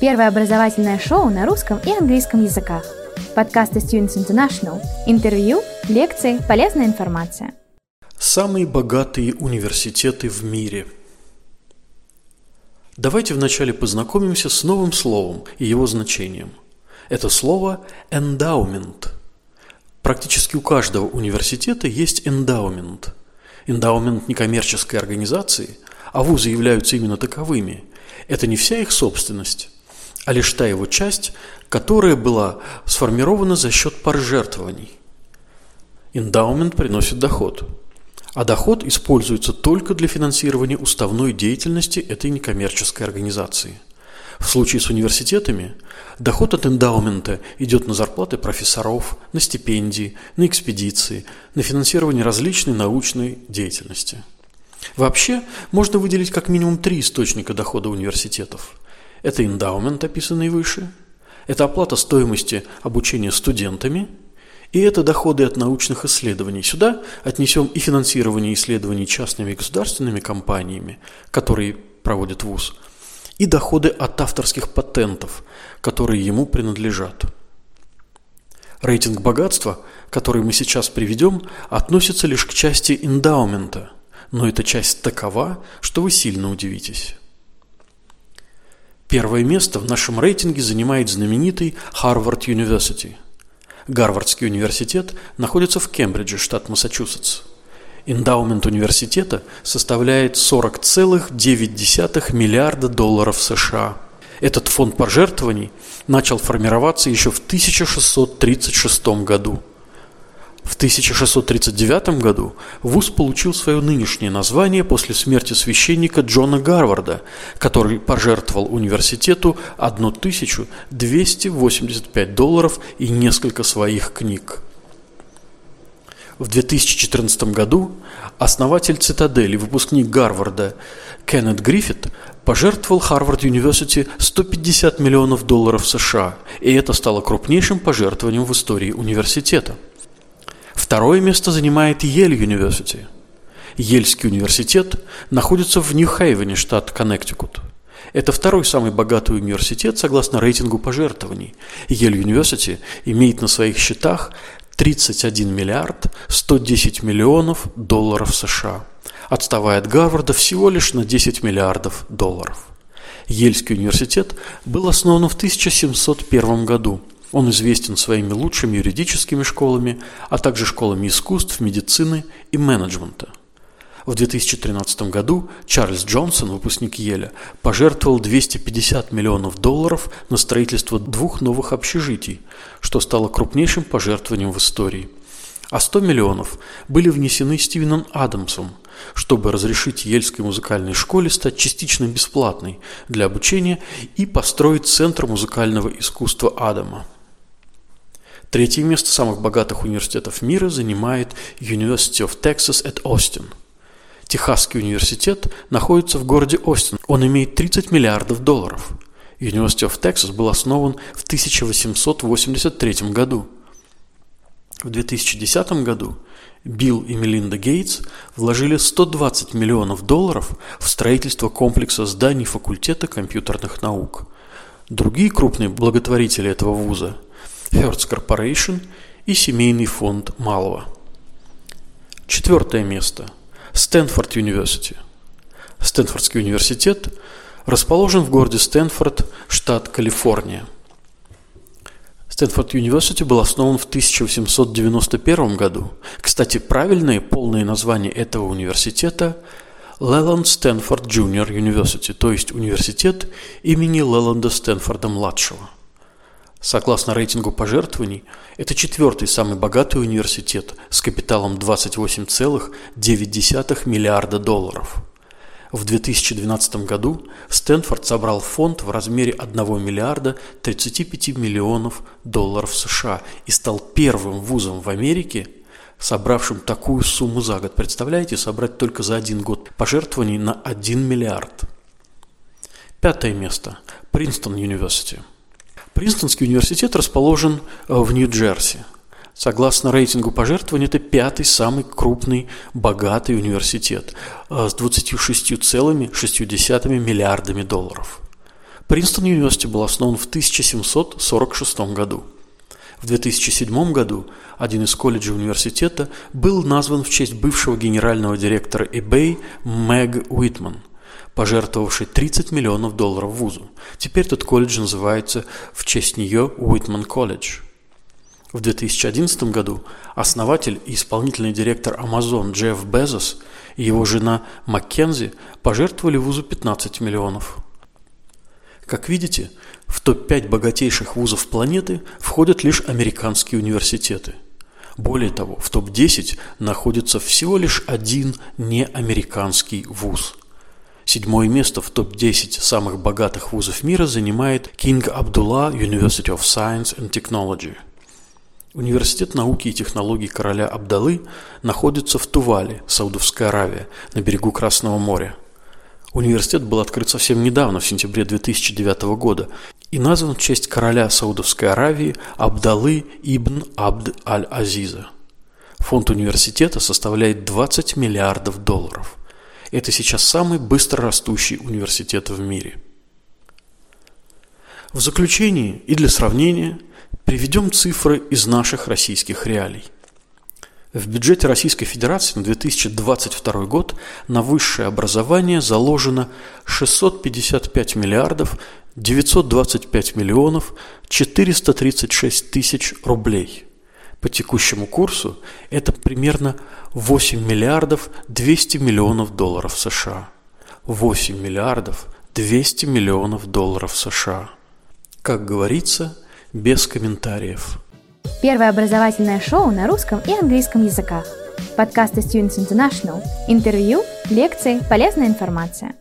Первое образовательное шоу на русском и английском языках. Подкасты Students International. Интервью, лекции, полезная информация. Самые богатые университеты в мире. Давайте вначале познакомимся с новым словом и его значением. Это слово «эндаумент». Практически у каждого университета есть эндаумент. Эндаумент некоммерческой организации, а вузы являются именно таковыми. Это не вся их собственность, а лишь та его часть, которая была сформирована за счет пожертвований. Эндаумент приносит доход, а доход используется только для финансирования уставной деятельности этой некоммерческой организации. В случае с университетами доход от эндаумента идет на зарплаты профессоров, на стипендии, на экспедиции, на финансирование различной научной деятельности. Вообще, можно выделить как минимум три источника дохода университетов. Это эндаумент, описанный выше, это оплата стоимости обучения студентами, и это доходы от научных исследований. Сюда отнесем и финансирование исследований частными и государственными компаниями, которые проводит ВУЗ, и доходы от авторских патентов, которые ему принадлежат. Рейтинг богатства, который мы сейчас приведем, относится лишь к части эндаумента, но эта часть такова, что вы сильно удивитесь. Первое место в нашем рейтинге занимает знаменитый Harvard University. Гарвардский университет находится в Кембридже, штат Массачусетс. Эндаумент университета составляет 40,9 миллиарда долларов США. Этот фонд пожертвований начал формироваться еще в 1636 году – в 1639 году вуз получил свое нынешнее название после смерти священника Джона Гарварда, который пожертвовал университету 1285 долларов и несколько своих книг. В 2014 году основатель «Цитадели», выпускник Гарварда Кеннет Гриффит пожертвовал Харвард Юниверсити 150 миллионов долларов США, и это стало крупнейшим пожертвованием в истории университета – Второе место занимает Йель University. Ельский университет находится в Нью-Хейвене, штат Коннектикут. Это второй самый богатый университет согласно рейтингу пожертвований. Йель University имеет на своих счетах 31 миллиард 110 миллионов долларов США, отставая от Гарварда всего лишь на 10 миллиардов долларов. Ельский университет был основан в 1701 году – он известен своими лучшими юридическими школами, а также школами искусств, медицины и менеджмента. В 2013 году Чарльз Джонсон, выпускник Еля, пожертвовал 250 миллионов долларов на строительство двух новых общежитий, что стало крупнейшим пожертвованием в истории. А 100 миллионов были внесены Стивеном Адамсом, чтобы разрешить Ельской музыкальной школе стать частично бесплатной для обучения и построить Центр музыкального искусства Адама. Третье место самых богатых университетов мира занимает University of Texas at Austin. Техасский университет находится в городе Остин. Он имеет 30 миллиардов долларов. University of Texas был основан в 1883 году. В 2010 году Билл и Мелинда Гейтс вложили 120 миллионов долларов в строительство комплекса зданий факультета компьютерных наук. Другие крупные благотворители этого вуза – Hertz Corporation и семейный фонд Малого. Четвертое место. Стэнфорд University. Стэнфордский университет расположен в городе Стэнфорд, штат Калифорния. Стэнфорд University был основан в 1891 году. Кстати, правильное полное название этого университета – Леланд Стэнфорд Junior University, то есть университет имени Леланда Стэнфорда-младшего – Согласно рейтингу пожертвований, это четвертый самый богатый университет с капиталом 28,9 миллиарда долларов. В 2012 году Стэнфорд собрал фонд в размере 1 миллиарда 35 миллионов долларов США и стал первым вузом в Америке, собравшим такую сумму за год. Представляете, собрать только за один год пожертвований на 1 миллиард. Пятое место. Принстон Университет. Принстонский университет расположен э, в Нью-Джерси. Согласно рейтингу пожертвований, это пятый самый крупный, богатый университет э, с 26,6 миллиардами долларов. Принстон Университи был основан в 1746 году. В 2007 году один из колледжей университета был назван в честь бывшего генерального директора eBay Мэг Уитман, пожертвовавшей 30 миллионов долларов вузу. Теперь этот колледж называется в честь нее Уитман колледж. В 2011 году основатель и исполнительный директор Amazon Джефф Безос и его жена Маккензи пожертвовали вузу 15 миллионов. Как видите, в топ-5 богатейших вузов планеты входят лишь американские университеты. Более того, в топ-10 находится всего лишь один неамериканский вуз. Седьмое место в топ-10 самых богатых вузов мира занимает King Abdullah University of Science and Technology – Университет науки и технологий короля Абдалы находится в Тувале, Саудовская Аравия, на берегу Красного моря. Университет был открыт совсем недавно, в сентябре 2009 года, и назван в честь короля Саудовской Аравии Абдалы ибн Абд аль-Азиза. Фонд университета составляет 20 миллиардов долларов. Это сейчас самый быстро растущий университет в мире. В заключение и для сравнения – Приведем цифры из наших российских реалий. В бюджете Российской Федерации на 2022 год на высшее образование заложено 655 миллиардов 925 миллионов 436 тысяч рублей. По текущему курсу это примерно 8 миллиардов 200 миллионов долларов США. 8 миллиардов 200 миллионов долларов США. Как говорится, без комментариев. Первое образовательное шоу на русском и английском языках. Подкасты Students International. Интервью, лекции, полезная информация.